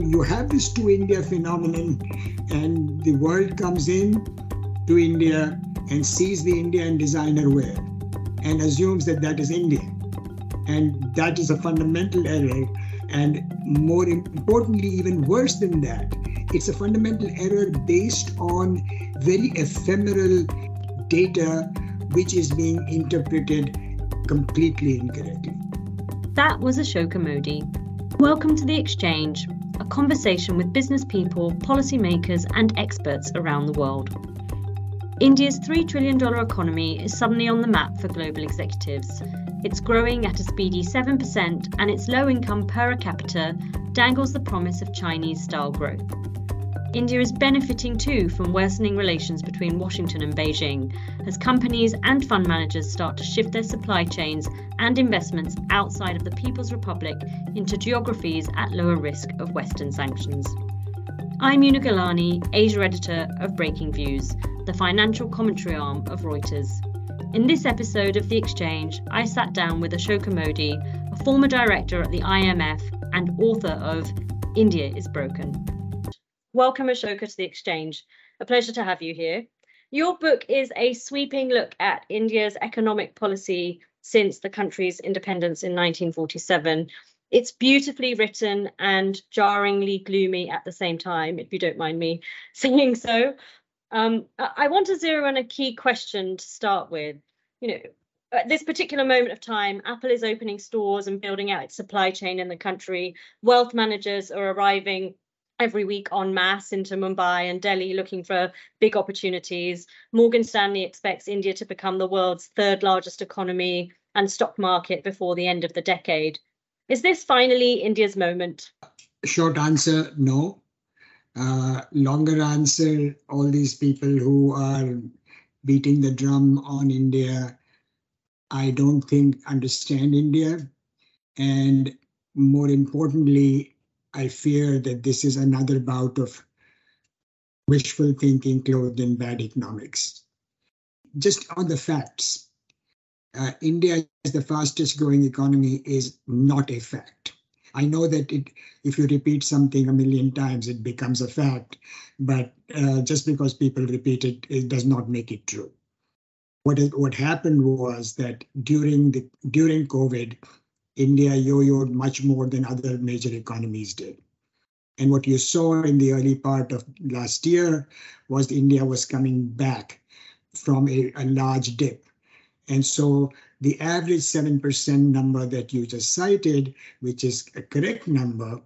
You have this two India phenomenon, and the world comes in to India and sees the Indian designer wear and assumes that that is India. And that is a fundamental error. And more importantly, even worse than that, it's a fundamental error based on very ephemeral data which is being interpreted completely incorrectly. That was Ashoka Mody. Welcome to The Exchange, a conversation with business people, policymakers, and experts around the world. India's $3 trillion economy is suddenly on the map for global executives. It's growing at a speedy 7%, and its low income per capita dangles the promise of Chinese style growth. India is benefiting too from worsening relations between Washington and Beijing as companies and fund managers start to shift their supply chains and investments outside of the People's Republic into geographies at lower risk of Western sanctions. I'm Una Galani, Asia editor of Breakingviews, the financial commentary arm of Reuters. In this episode of The Exchange, I sat down with Ashoka Mody, a former director at the IMF and author of India is Broken. Welcome, Ashoka, to the exchange. A pleasure to have you here. Your book is a sweeping look at India's economic policy since the country's independence in 1947. It's beautifully written and jarringly gloomy at the same time, if you don't mind me saying so. Um, I want to zero in on a key question to start with. You know, at this particular moment of time, Apple is opening stores and building out its supply chain in the country. Wealth managers are arriving every week en masse into Mumbai and Delhi looking for big opportunities. Morgan Stanley expects India to become the world's third largest economy and stock market before the end of the decade. Is this finally India's moment? Short answer no. Uh, longer answer all these people who are beating the drum on India, I don't think understand India. And more importantly, I fear that this is another bout of wishful thinking clothed in bad economics. Just on the facts, uh, India is the fastest growing economy is not a fact. I know that it, if you repeat something a million times, it becomes a fact, but uh, just because people repeat it, it does not make it true. What, is, what happened was that during the during COVID, India yo-yoed much more than other major economies did. And what you saw in the early part of last year was India was coming back from a, a large dip. And so the average 7% number that you just cited, which is a correct number,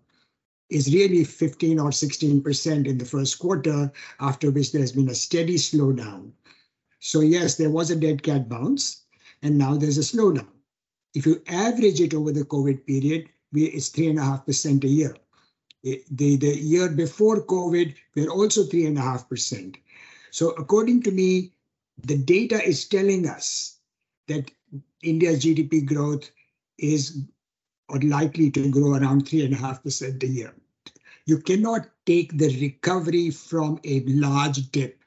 is really 15 or 16% in the first quarter, after which there's been a steady slowdown. So yes, there was a dead cat bounce, and now there's a slowdown. If you average it over the COVID period, we, it's three and a year. The, the year before COVID, we're also three and a half percent. So according to me, the data is telling us that India's GDP growth is or likely to grow around three and a half percent a year. You cannot take the recovery from a large dip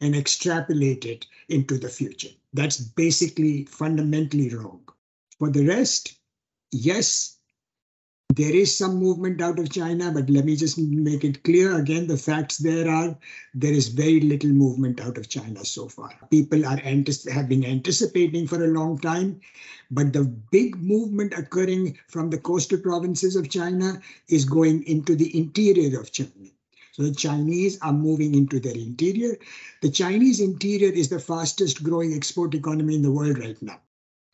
and extrapolate it into the future. That's basically fundamentally wrong. For the rest, yes, there is some movement out of China, but let me just make it clear again the facts there are there is very little movement out of China so far. People are have been anticipating for a long time, but the big movement occurring from the coastal provinces of China is going into the interior of China. So the Chinese are moving into their interior. The Chinese interior is the fastest growing export economy in the world right now.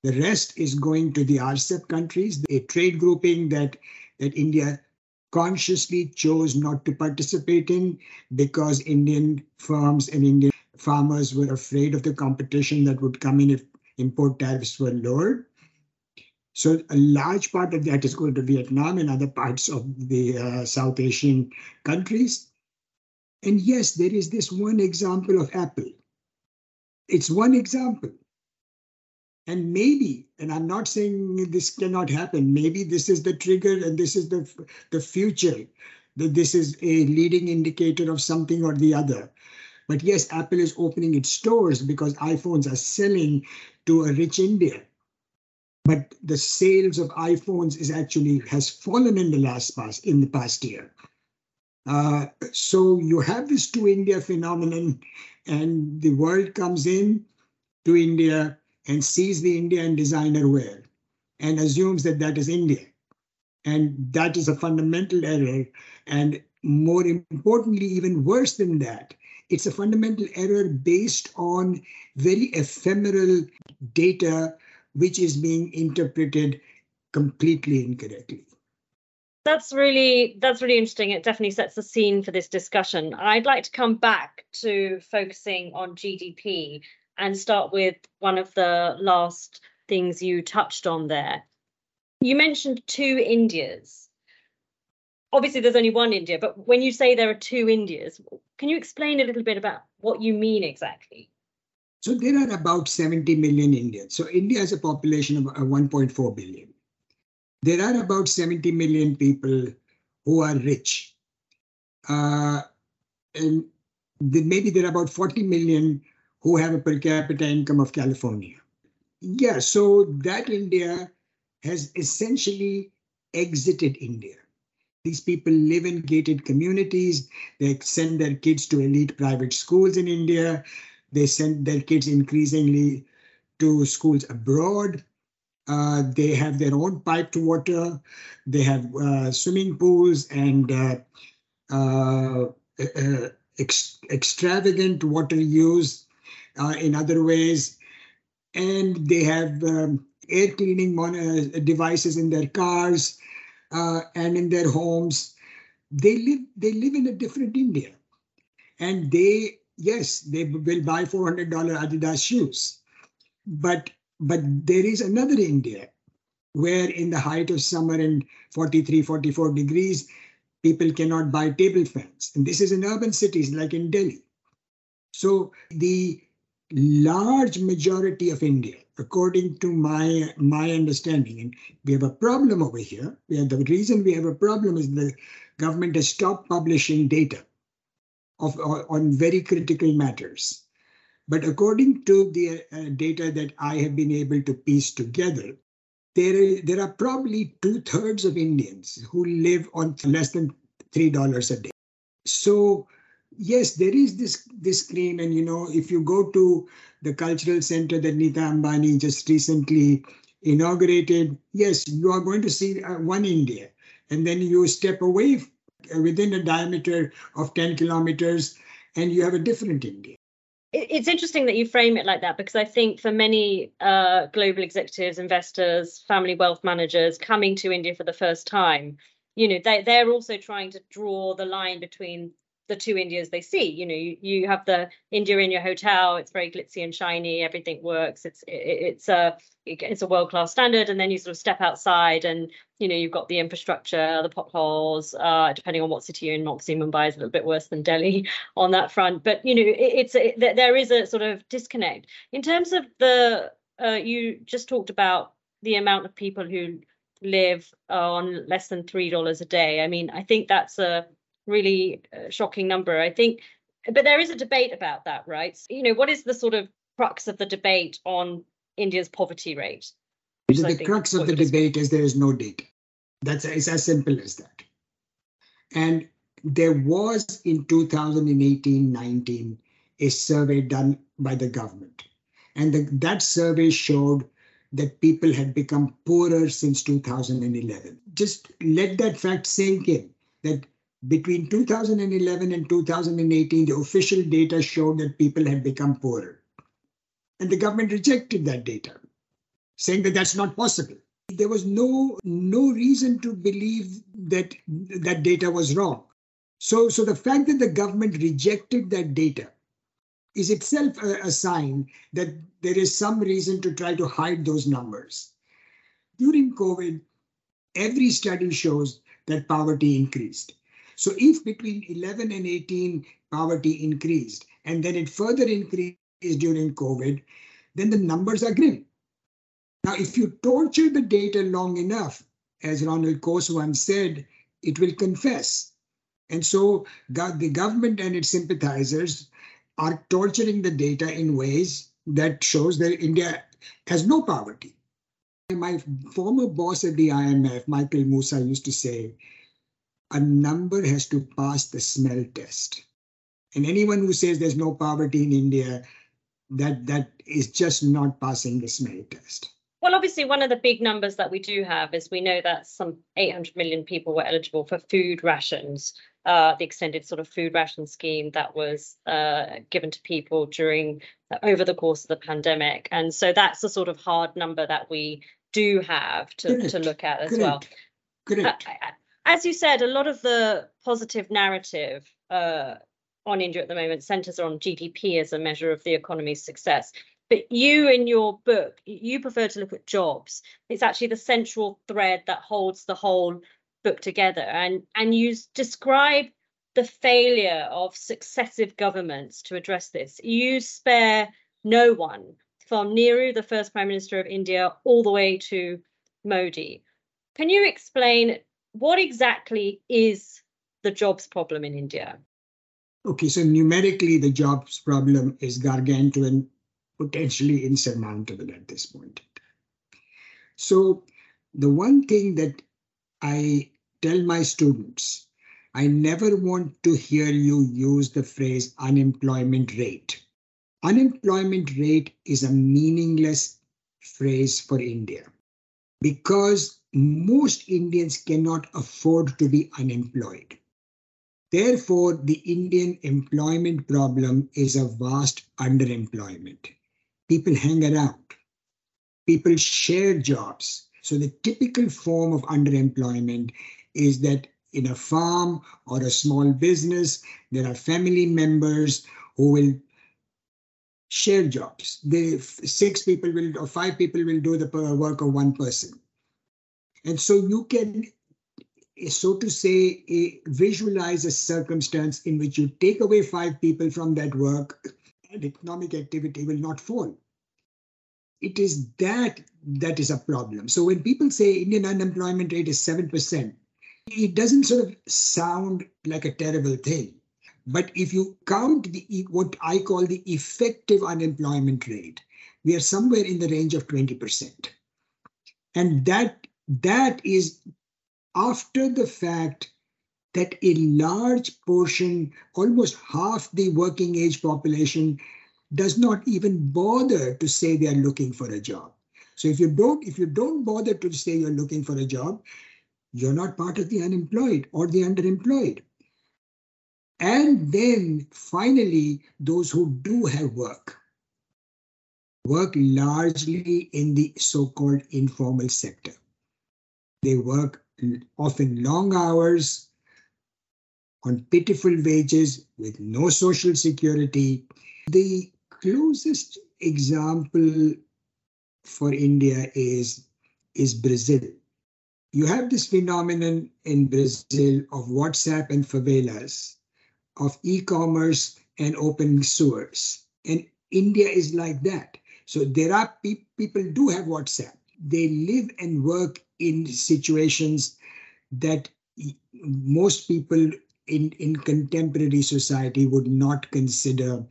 The rest is going to the RCEP countries, a trade grouping that, that India consciously chose not to participate in because Indian firms and Indian farmers were afraid of the competition that would come in if import tariffs were lowered. So a large part of that is going to Vietnam and other parts of the uh, South Asian countries. And yes, there is this one example of Apple. It's one example. And maybe, and I'm not saying this cannot happen, maybe this is the trigger and this is the, the future, that this is a leading indicator of something or the other. But yes, Apple is opening its stores because iPhones are selling to a rich India. But the sales of iPhones is actually has fallen in the last past in the past year. Uh, so you have this to India phenomenon, and the world comes in to India and sees the Indian designer wear and assumes that that is India. And that is a fundamental error. And more importantly, even worse than that, it's a fundamental error based on very ephemeral data, which is being interpreted completely incorrectly. That's really that's really interesting. It definitely sets the scene for this discussion. I'd like to come back to focusing on GDP and start with one of the last things you touched on there. You mentioned two Indias obviously there's only one India, but when you say there are two Indias, can you explain a little bit about what you mean exactly? So there are about 70 million Indians. So India has a population of uh, 1.4 billion. There are about 70 million people who are rich. Uh, and the, maybe there are about 40 million who have a per capita income of California. Yeah, so that India has essentially exited India. These people live in gated communities. They send their kids to elite private schools in India. They send their kids increasingly to schools abroad. Uh, they have their own piped water. They have uh, swimming pools and uh, uh ex extravagant water use uh, in other ways. And they have um, air cleaning devices in their cars uh, and in their homes. They live they live in a different India, and they yes they will buy four hundred dollar Adidas shoes, but but there is another India where in the height of summer and 43 44 degrees people cannot buy table fans and this is in urban cities like in delhi so the large majority of india according to my my understanding and we have a problem over here. We have, the reason we have a problem is the government has stopped publishing data of on very critical matters. But according to the uh, data that i have been able to piece together there, there are probably two-thirds of indians who live on less than three dollars a day. So yes, there is this this claim, and you know, if you go to the cultural center that Nita Ambani just recently inaugurated, yes, you are going to see uh, one India, and then you step away uh, within a diameter of 10 kilometers, and you have a different India. It's interesting that you frame it like that because I think for many uh, global executives, investors, family wealth managers coming to India for the first time, you know, they, they're also trying to draw the line between the two Indias they see. You know, you, you have the India in your hotel. It's very glitzy and shiny. Everything works. It's it, it's a it's a world class standard. And then you sort of step outside, and you know you've got the infrastructure, the potholes. Uh, depending on what city you're in, obviously Mumbai is a little bit worse than Delhi on that front. But you know, it, it's it, there is a sort of disconnect in terms of the. Uh, you just talked about the amount of people who live on less than three dollars a day. I mean, I think that's a really uh, shocking number. I think, but there is a debate about that, right? You know, what is the sort of crux of the debate on India's poverty rate? The, crux of the debate is there is no data. That's it's as simple as that. And there was in 2018-19 a survey done by the government, and the, that survey showed that people had become poorer since 2011. Just let that fact sink in that between 2011 and 2018, the official data showed that people had become poorer. And the government rejected that data, saying that that's not possible. There was no, no reason to believe that that data was wrong. So, so the fact that the government rejected that data is itself a, a sign that there is some reason to try to hide those numbers. During COVID, every study shows that poverty increased. So if between 11 and 18 poverty increased and then it further increased during COVID, then the numbers are grim. Now, if you torture the data long enough, as Ronald Coase once said, it will confess. And so the government and its sympathizers are torturing the data in ways that shows that India has no poverty. My former boss at the IMF, Michael Mussa, used to say, a number has to pass the smell test. And anyone who says there's no poverty in India, that that is just not passing the smell test. Well, obviously, one of the big numbers that we do have is we know that some 800 million people were eligible for food rations, uh, the extended sort of food ration scheme that was uh, given to people during over the course of the pandemic. And so that's a sort of hard number that we do have to, to look at as Correct. well. Correct. As you said, a lot of the positive narrative uh, on India at the moment centers on GDP as a measure of the economy's success. But you, in your book, you prefer to look at jobs. It's actually the central thread that holds the whole book together. And, and you describe the failure of successive governments to address this. You spare no one, from Nehru, the first Prime Minister of India, all the way to Modi. Can you explain what exactly is the jobs problem in India? Okay, so numerically, the jobs problem is gargantuan, potentially insurmountable at this point. So, the one thing that I tell my students, I never want to hear you use the phrase unemployment rate. Unemployment rate is a meaningless phrase for India because most Indians cannot afford to be unemployed. Therefore, the Indian employment problem is a vast underemployment. People hang around, people share jobs. So, the typical form of underemployment is that in a farm or a small business, there are family members who will share jobs. The six people will or five people will do the work of one person. And so you can, so to say, eh, visualize a circumstance in which you take away five people from that work and economic activity will not fall. It is that that is a problem. So when people say Indian unemployment rate is 7%, it doesn't sort of sound like a terrible thing. But if you count the what I call the effective unemployment rate, we are somewhere in the range of 20%. And that that is after the fact that a large portion, almost half the working age population, does not even bother to say they are looking for a job. So if you don't, if you don't bother to say you're looking for a job, you're not part of the unemployed or the underemployed. And then finally, those who do have work work largely in the so-called informal sector. They work often long hours on pitiful wages with no social security. The closest example for India is, is Brazil. You have this phenomenon in Brazil of WhatsApp and favelas, of e-commerce and open sewers. And India is like that. So there are pe- people do have WhatsApp. They live and work in situations that most people in, in contemporary society would not consider.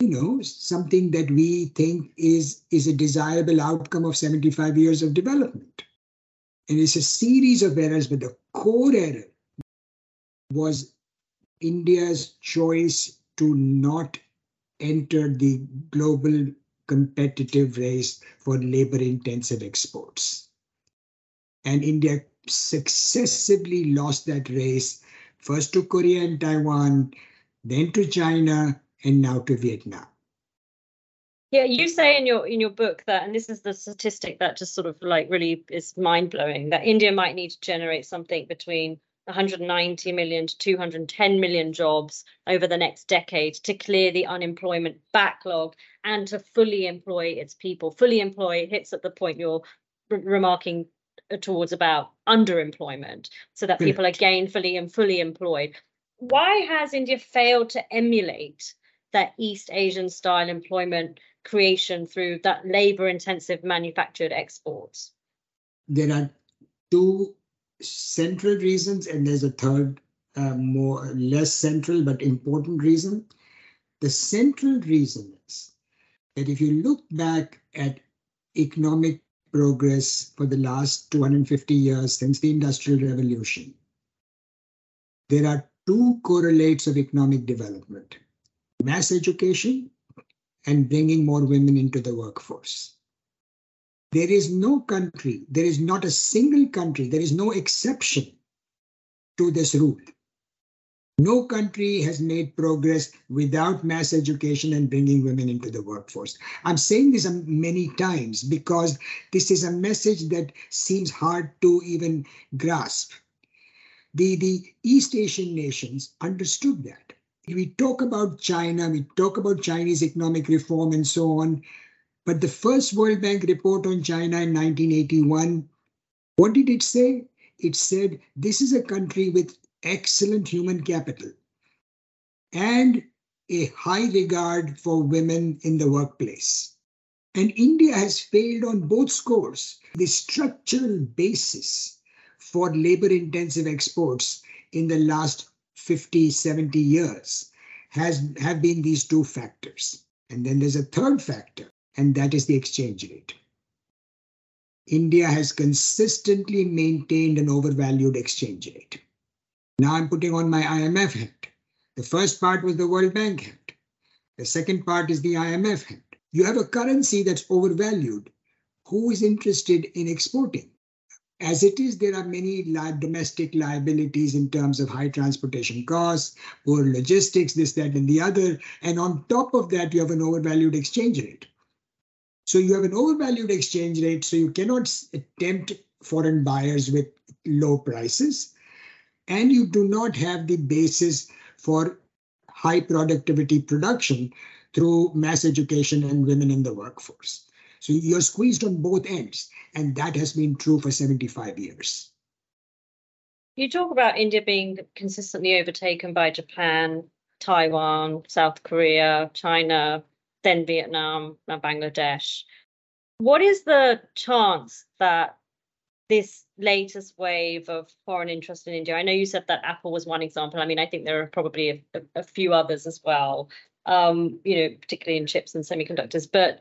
You know something that we think is is a desirable outcome of 75 years of development. And it's a series of errors but the core error was india's choice to not enter the global competitive race for labor intensive exports and India successively lost that race first to Korea and Taiwan, then to China, and now to Vietnam. Yeah, you say in your in your book that, and this is the statistic that just sort of like really is mind blowing, that India might need to generate something between 190 million to 210 million jobs over the next decade to clear the unemployment backlog and to fully employ its people. Fully employ hits at the point you're remarking towards about underemployment, so that people are gainfully and fully employed. Why has India failed to emulate that East Asian style employment creation through that labor intensive manufactured exports? There are two central reasons, and there's a third, uh, more less central but important reason. The central reason is that if you look back at economic progress for the last 250 years since the Industrial Revolution, there are two correlates of economic development mass education and bringing more women into the workforce. There is no country, there is not a single country, there is no exception to this rule. No country has made progress without mass education and bringing women into the workforce. I'm saying this um, many times because this is a message that seems hard to even grasp. The, the East Asian nations understood that. We talk about China, we talk about Chinese economic reform and so on, but the first World Bank report on China in 1981, what did it say? It said this is a country with excellent human capital and a high regard for women in the workplace. And India has failed on both scores. The structural basis for labor intensive exports in the last 50, 70 years has have been these two factors. And then there's a third factor, and that is the exchange rate. India has consistently maintained an overvalued exchange rate. Now I'm putting on my IMF hat. The first part was the World Bank hat. The second part is the IMF hat. You have a currency that's overvalued. Who is interested in exporting? As it is, there are many domestic liabilities in terms of high transportation costs, poor logistics, this, that, and the other. And on top of that, you have an overvalued exchange rate. So you have an overvalued exchange rate, so you cannot tempt foreign buyers with low prices. And you do not have the basis for high productivity production through mass education and women in the workforce. So you're squeezed on both ends, and that has been true for 75 years. You talk about India being consistently overtaken by Japan, Taiwan, South Korea, China, then Vietnam, now Bangladesh. What is the chance that this latest wave of foreign interest in India? I know you said that Apple was one example. I mean, I think there are probably a, a, a few others as well, um, you know, particularly in chips and semiconductors. But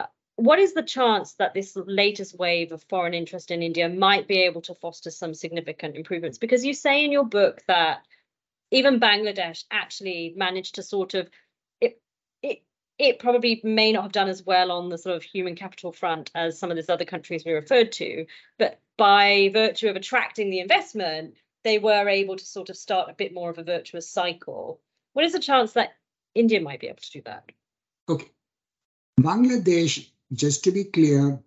uh, what is the chance that this latest wave of foreign interest in India might be able to foster some significant improvements? Because you say in your book that even Bangladesh actually managed to sort of it probably may not have done as well on the sort of human capital front as some of these other countries we referred to, but by virtue of attracting the investment, they were able to sort of start a bit more of a virtuous cycle. What is the chance that India might be able to do that? Okay. Bangladesh, just to be clear,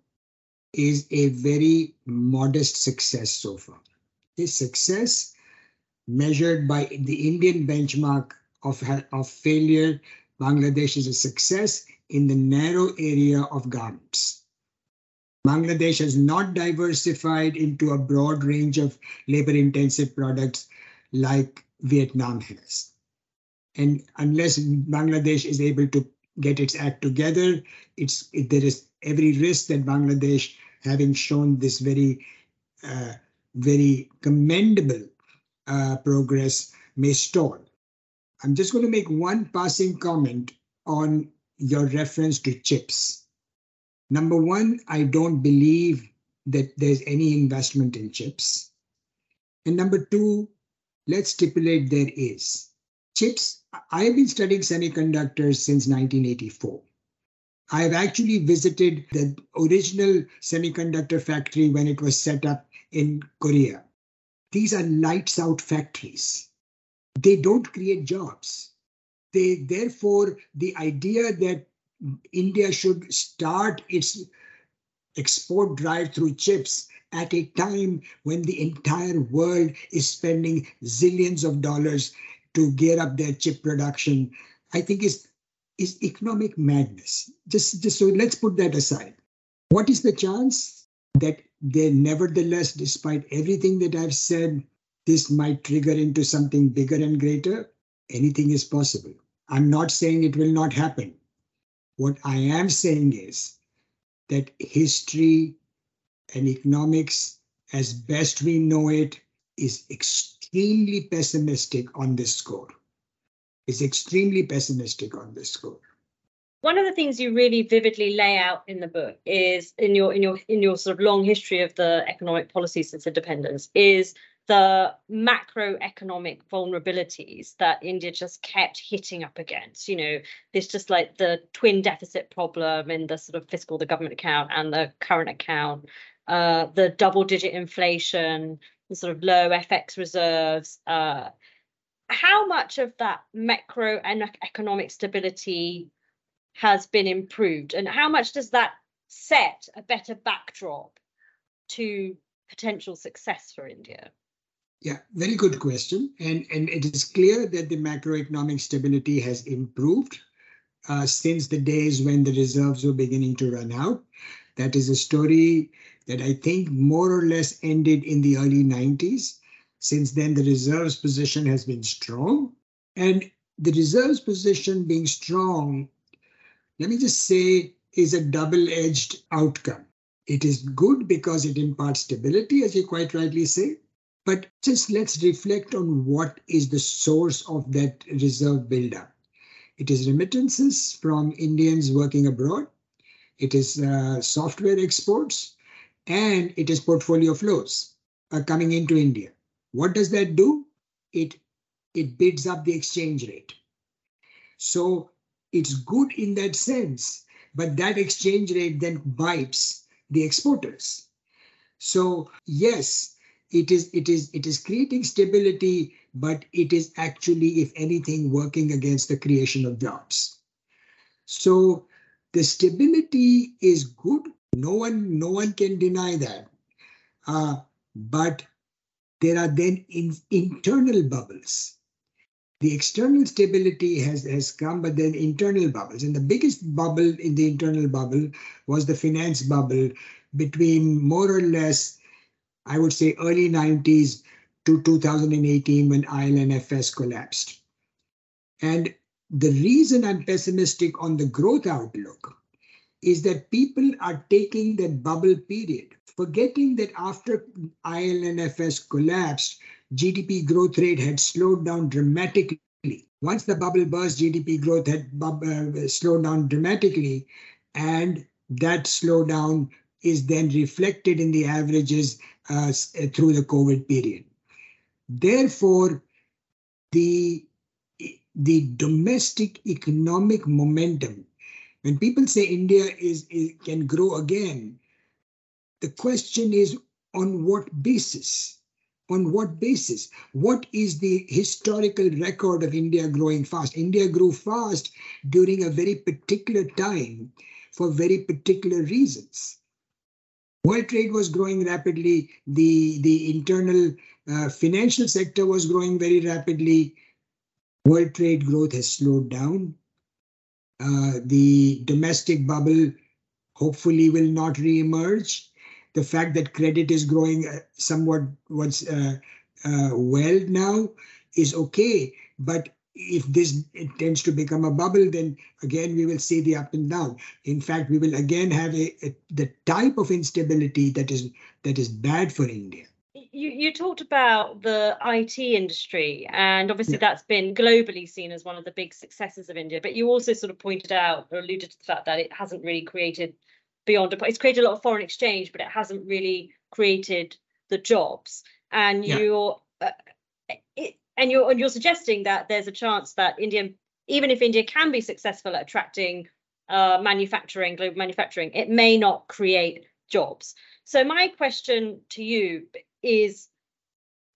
is a very modest success so far. This success measured by the Indian benchmark of, of failure Bangladesh is a success in the narrow area of garments. Bangladesh has not diversified into a broad range of labor intensive products like Vietnam has. And unless Bangladesh is able to get its act together, it's it, there is every risk that Bangladesh, having shown this very, uh, very commendable uh, progress, may stall. I'm just going to make one passing comment on your reference to chips. Number one, I don't believe that there's any investment in chips. And number two, let's stipulate there is. Chips, I have been studying semiconductors since 1984. I have actually visited the original semiconductor factory when it was set up in Korea. These are lights out factories. They don't create jobs. They therefore the idea that India should start its export drive through chips at a time when the entire world is spending zillions of dollars to gear up their chip production, I think is is economic madness. Just, just so let's put that aside. What is the chance that they nevertheless, despite everything that I've said, this might trigger into something bigger and greater? Anything is possible. I'm not saying it will not happen. What I am saying is that history and economics, as best we know it, is extremely pessimistic on this score. Is extremely pessimistic on this score. One of the things you really vividly lay out in the book is in your in your in your sort of long history of the economic policy since independence is the macroeconomic vulnerabilities that India just kept hitting up against. You know, this just like the twin deficit problem in the sort of fiscal, the government account and the current account, uh, the double digit inflation, the sort of low FX reserves. Uh, how much of that macro and economic stability has been improved, and how much does that set a better backdrop to potential success for India? Yeah, very good question. And, and it is clear that the macroeconomic stability has improved uh, since the days when the reserves were beginning to run out. That is a story that I think more or less ended in the early 90s. Since then, the reserves position has been strong. And the reserves position being strong, let me just say, is a double edged outcome. It is good because it imparts stability, as you quite rightly say. But just let's reflect on what is the source of that reserve buildup. It is remittances from Indians working abroad. It is uh, software exports and it is portfolio flows uh, coming into India. What does that do? It it bids up the exchange rate. So it's good in that sense, but that exchange rate then bites the exporters. So yes, it is it is it is creating stability but it is actually if anything working against the creation of jobs. So the stability is good. No one no one can deny that. Uh, but there are then in, internal bubbles. The external stability has has come but then internal bubbles. And the biggest bubble in the internal bubble was the finance bubble between more or less I would say early 90s to 2018 when IL&FS collapsed. And the reason I'm pessimistic on the growth outlook is that people are taking that bubble period, forgetting that after IL&FS collapsed, GDP growth rate had slowed down dramatically. Once the bubble burst, GDP growth had uh, slowed down dramatically, and that slowdown is then reflected in the averages uh, through the COVID period. Therefore, the, the domestic economic momentum, when people say India is, is can grow again, the question is on what basis? on what basis? What is the historical record of India growing fast? India grew fast during a very particular time for very particular reasons. World trade was growing rapidly. The, the internal uh, financial sector was growing very rapidly. World trade growth has slowed down. Uh, the domestic bubble hopefully will not re-emerge. The fact that credit is growing uh, somewhat what's uh, uh, well now is okay, but if this tends to become a bubble, then again we will see the up and down. In fact, we will again have a, a the type of instability that is that is bad for India. You, you talked about the IT industry, and obviously yeah. that's been globally seen as one of the big successes of India. But you also sort of pointed out or alluded to the fact that it hasn't really created beyond a, it's created a lot of foreign exchange, but it hasn't really created the jobs. And yeah. you're uh, and you're and you're suggesting that there's a chance that India, even if India can be successful at attracting uh, manufacturing, global manufacturing, it may not create jobs. So my question to you is,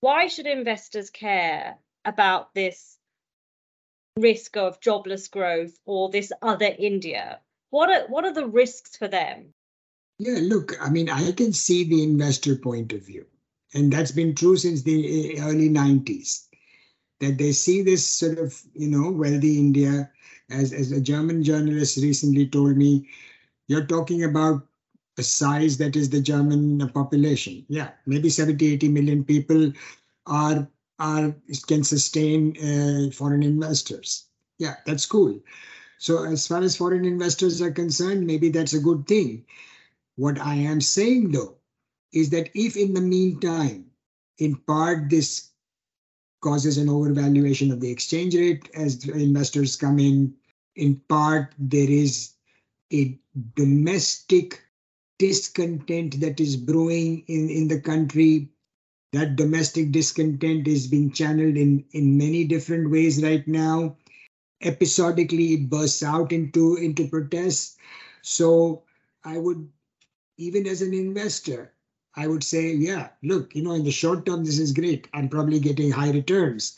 why should investors care about this risk of jobless growth or this other India? What are what are the risks for them? Yeah, look, I mean, I can see the investor point of view, and that's been true since the eh, early 90s. That they see this sort of, you know, wealthy India, as, as a German journalist recently told me, you're talking about a size that is the German population. Yeah, maybe 70, 80 million people are are can sustain uh, foreign investors. Yeah, that's cool. So as far as foreign investors are concerned, maybe that's a good thing. What I am saying though is that if in the meantime, in part this causes an overvaluation of the exchange rate as investors come in, in part there is a domestic discontent that is brewing in, in the country that domestic discontent is being channeled in, in many different ways right now. Episodically, it bursts out into, into protests. So I would, even as an investor, I would say, yeah, look, you know, in the short term, this is great. I'm probably getting high returns.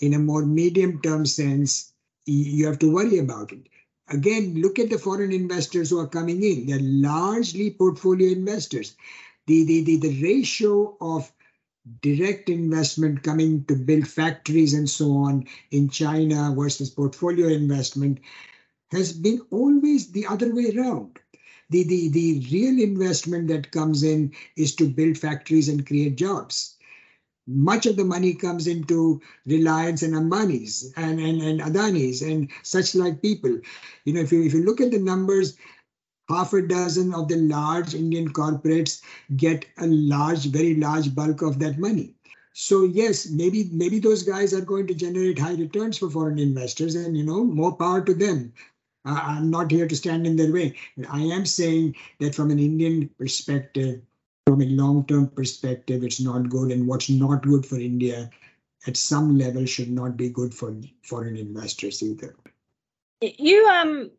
In a more medium term sense, you have to worry about it. Again, look at the foreign investors who are coming in. They're largely portfolio investors. The, the, the, the ratio of direct investment coming to build factories and so on in China versus portfolio investment has been always the other way around. The, the, the real investment that comes in is to build factories and create jobs. Much of the money comes into Reliance and Ambani's and, and, and Adani's and such like people. You know, if you, if you look at the numbers, half a dozen of the large Indian corporates get a large, very large bulk of that money. So yes, maybe maybe those guys are going to generate high returns for foreign investors, and you know more power to them. I'm not here to stand in their way. I am saying that from an Indian perspective, from a long-term perspective, it's not good, and what's not good for India at some level should not be good for foreign investors either. You um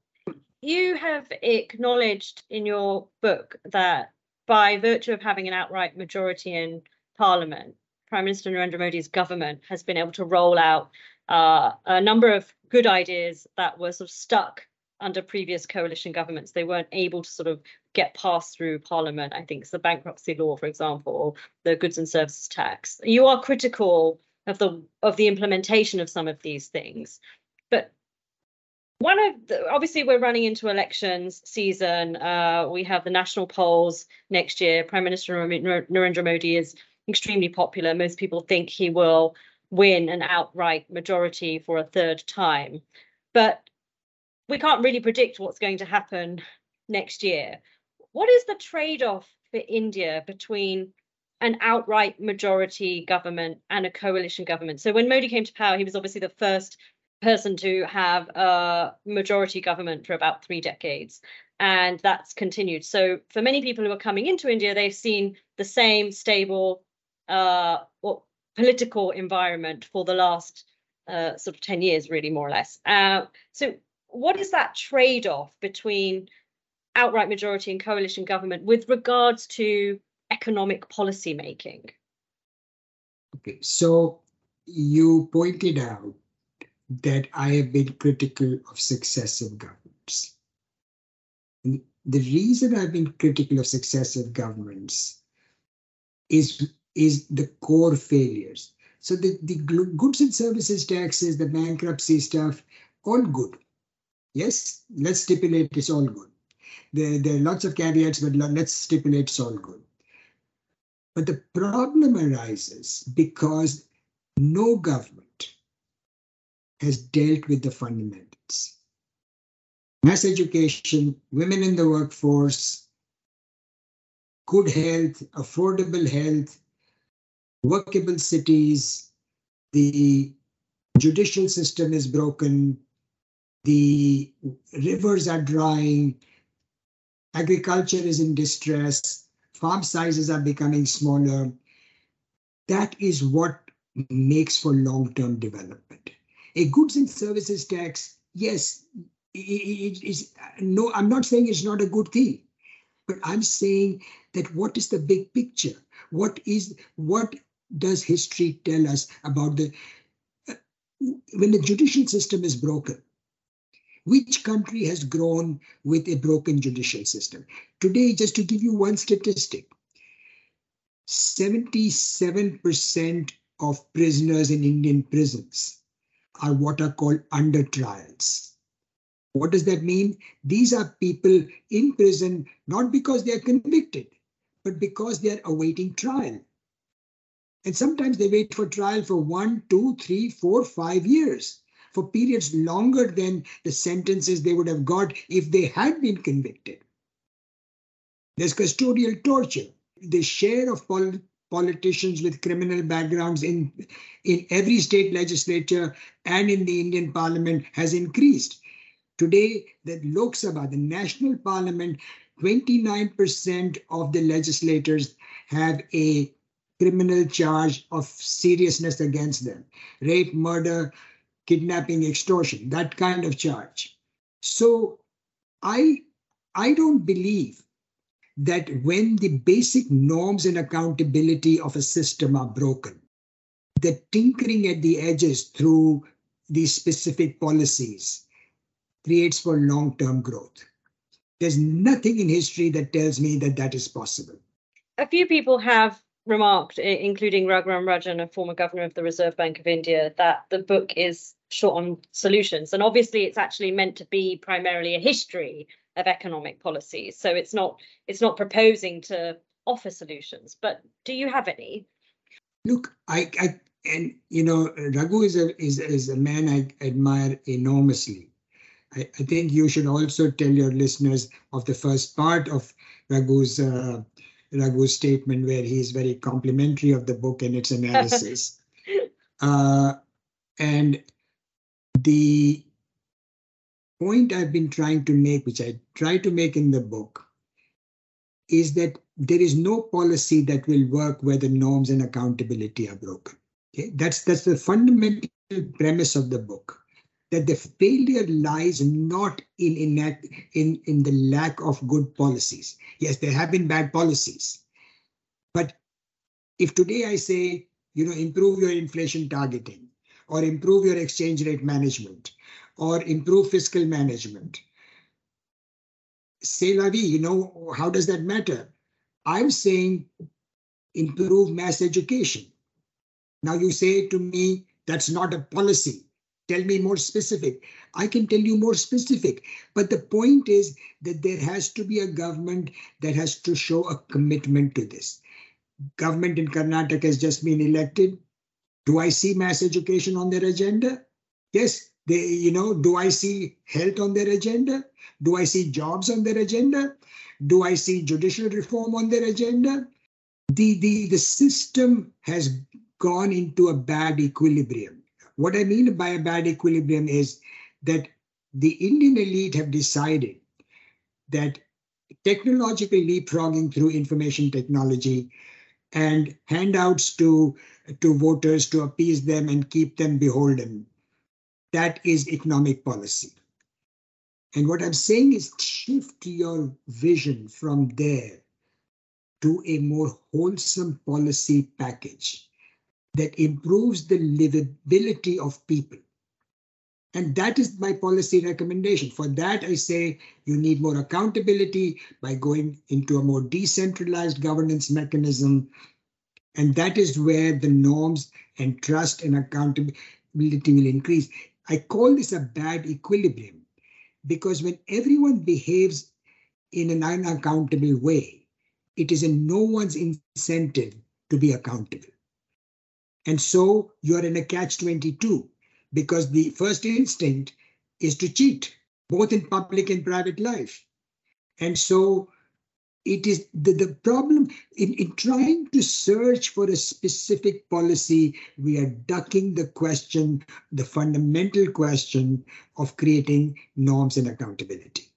you have acknowledged in your book that by virtue of having an outright majority in parliament, Prime Minister Narendra Modi's government has been able to roll out uh, a number of good ideas that were sort of stuck under previous coalition governments. They weren't able to sort of get passed through parliament. I think it's the bankruptcy law, for example, or the goods and services tax. You are critical of the of the implementation of some of these things. But one of the, obviously we're running into elections season. Uh, we have the national polls next year. Prime Minister Narendra Modi is extremely popular. Most people think he will win an outright majority for a third time, but we can't really predict what's going to happen next year. What is the trade-off for India between an outright majority government and a coalition government? So when Modi came to power, he was obviously the first person to have a majority government for about three decades. And that's continued. So for many people who are coming into India, they've seen the same stable uh, political environment for the last uh, sort of 10 years, really, more or less. Uh, so what is that trade-off between outright majority and coalition government with regards to economic policy making? Okay, so you pointed out that I have been critical of successive governments. And the reason I've been critical of successive governments is, is the core failures. So the, the goods and services taxes, the bankruptcy stuff, all good. Yes, let's stipulate it's all good. There, there are lots of caveats, but let's stipulate it's all good. But the problem arises because no government has dealt with the fundamentals. Mass education, women in the workforce, good health, affordable health, workable cities, the judicial system is broken, the rivers are drying, agriculture is in distress, farm sizes are becoming smaller. That is what makes for long-term development. A goods and services tax, yes, it is no, I'm not saying it's not a good thing, but I'm saying that what is the big picture? What is what does history tell us about the uh, when the judicial system is broken, which country has grown with a broken judicial system? Today, just to give you one statistic, 77% of prisoners in Indian prisons are what are called under trials. What does that mean? These are people in prison not because they are convicted, but because they are awaiting trial. And sometimes they wait for trial for one, two, three, four, five years, for periods longer than the sentences they would have got if they had been convicted. There's custodial torture. The share of pol- politicians with criminal backgrounds in, in every state legislature and in the Indian parliament has increased. Today, the Lok Sabha, the national parliament, 29% of the legislators have a criminal charge of seriousness against them rape, murder, kidnapping, extortion, that kind of charge. So I, I don't believe that when the basic norms and accountability of a system are broken, the tinkering at the edges through these specific policies creates for long-term growth. There's nothing in history that tells me that that is possible. A few people have remarked, including Raghuram Rajan, a former governor of the Reserve Bank of India, that the book is short on solutions. And obviously, it's actually meant to be primarily a history of economic policies. So it's not it's not proposing to offer solutions. But do you have any? Look, I, I and you know, Raghu is a is, is a man I admire enormously. I, I think you should also tell your listeners of the first part of Raghu's uh, Raghu's statement where he is very complimentary of the book and its analysis. uh, and the point I've been trying to make, which I try to make in the book, is that there is no policy that will work where the norms and accountability are broken. Okay? That's that's the fundamental premise of the book. That the failure lies not in enact in, in the lack of good policies. Yes, there have been bad policies. But if today I say, you know, improve your inflation targeting or improve your exchange rate management or improve fiscal management. Say la vie, you know, how does that matter? I'm saying improve mass education. Now you say to me, that's not a policy. Tell me more specific. I can tell you more specific. But the point is that there has to be a government that has to show a commitment to this. Government in Karnataka has just been elected. Do I see mass education on their agenda? Yes, they, you know, do I see health on their agenda? Do I see jobs on their agenda? Do I see judicial reform on their agenda? The, the, the system has gone into a bad equilibrium. What I mean by a bad equilibrium is that the Indian elite have decided that technological leapfrogging through information technology and handouts to, to voters to appease them and keep them beholden that is economic policy. And what I'm saying is shift your vision from there to a more wholesome policy package that improves the livability of people. And that is my policy recommendation. For that, I say you need more accountability by going into a more decentralized governance mechanism. And that is where the norms and trust and accountability will increase. I call this a bad equilibrium because when everyone behaves in an unaccountable way, it is in no one's incentive to be accountable. And so you're in a catch 22 because the first instinct is to cheat, both in public and private life. And so it is the, the problem in, in trying to search for a specific policy, we are ducking the question, the fundamental question of creating norms and accountability.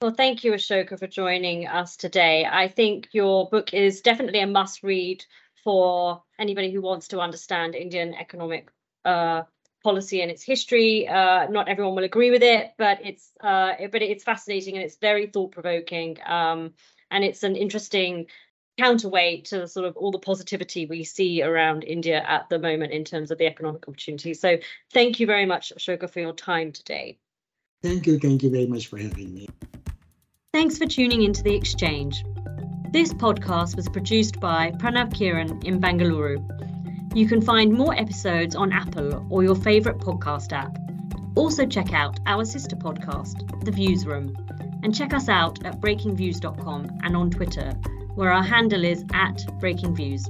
Well, thank you, Ashoka, for joining us today. I think your book is definitely a must read for anybody who wants to understand Indian economic uh, policy and its history. Uh, not everyone will agree with it, but it's uh, but it's fascinating and it's very thought provoking. Um, and it's an interesting counterweight to sort of all the positivity we see around India at the moment in terms of the economic opportunities. So thank you very much, Ashoka, for your time today. Thank you. Thank you very much for having me. Thanks for tuning into The Exchange. This podcast was produced by Pranav Kiran in Bangalore. You can find more episodes on Apple or your favourite podcast app. Also, check out our sister podcast, The Viewsroom, and check us out at breakingviews.com and on Twitter where our handle is at Breakingviews.